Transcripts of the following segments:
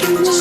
choose.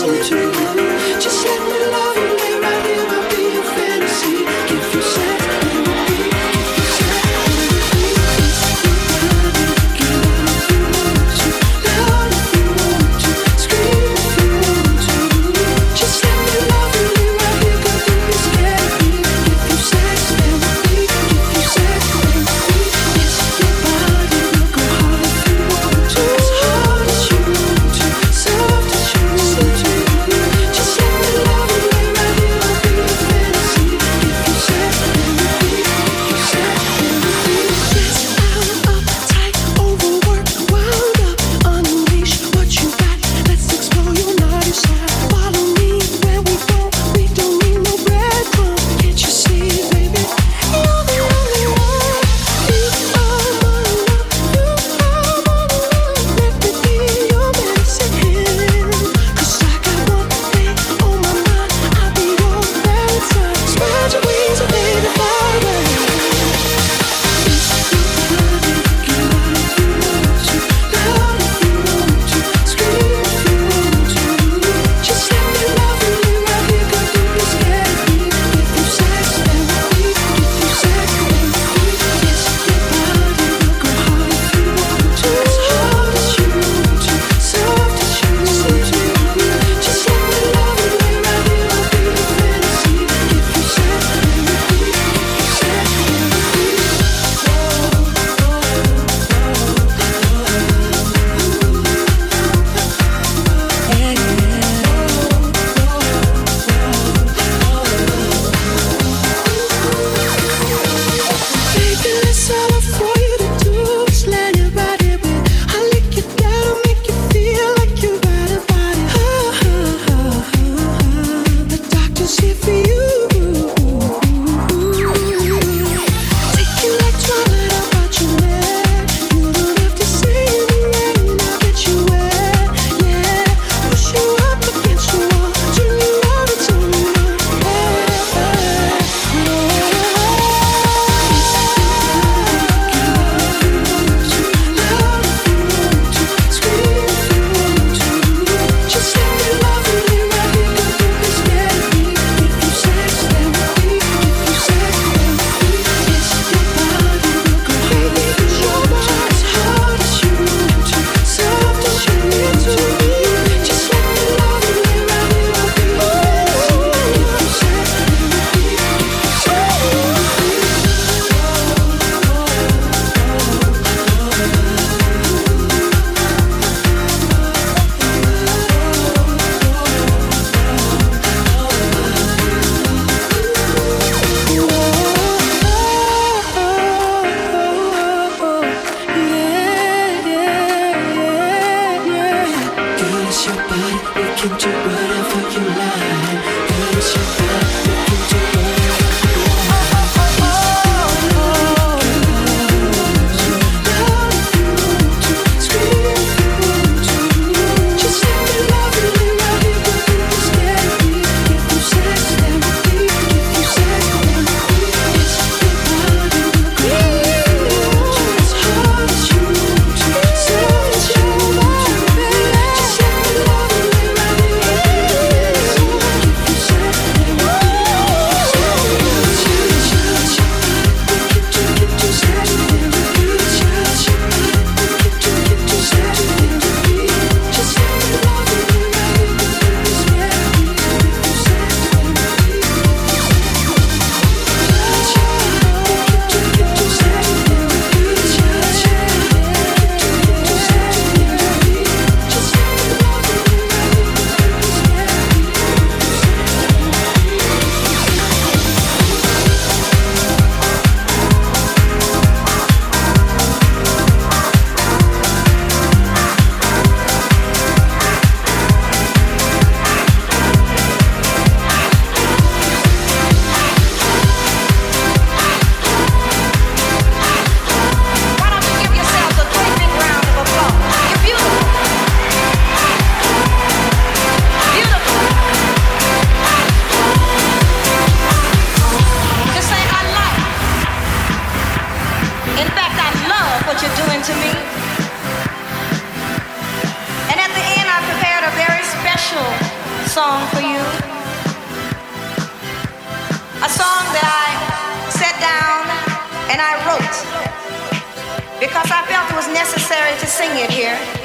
It here.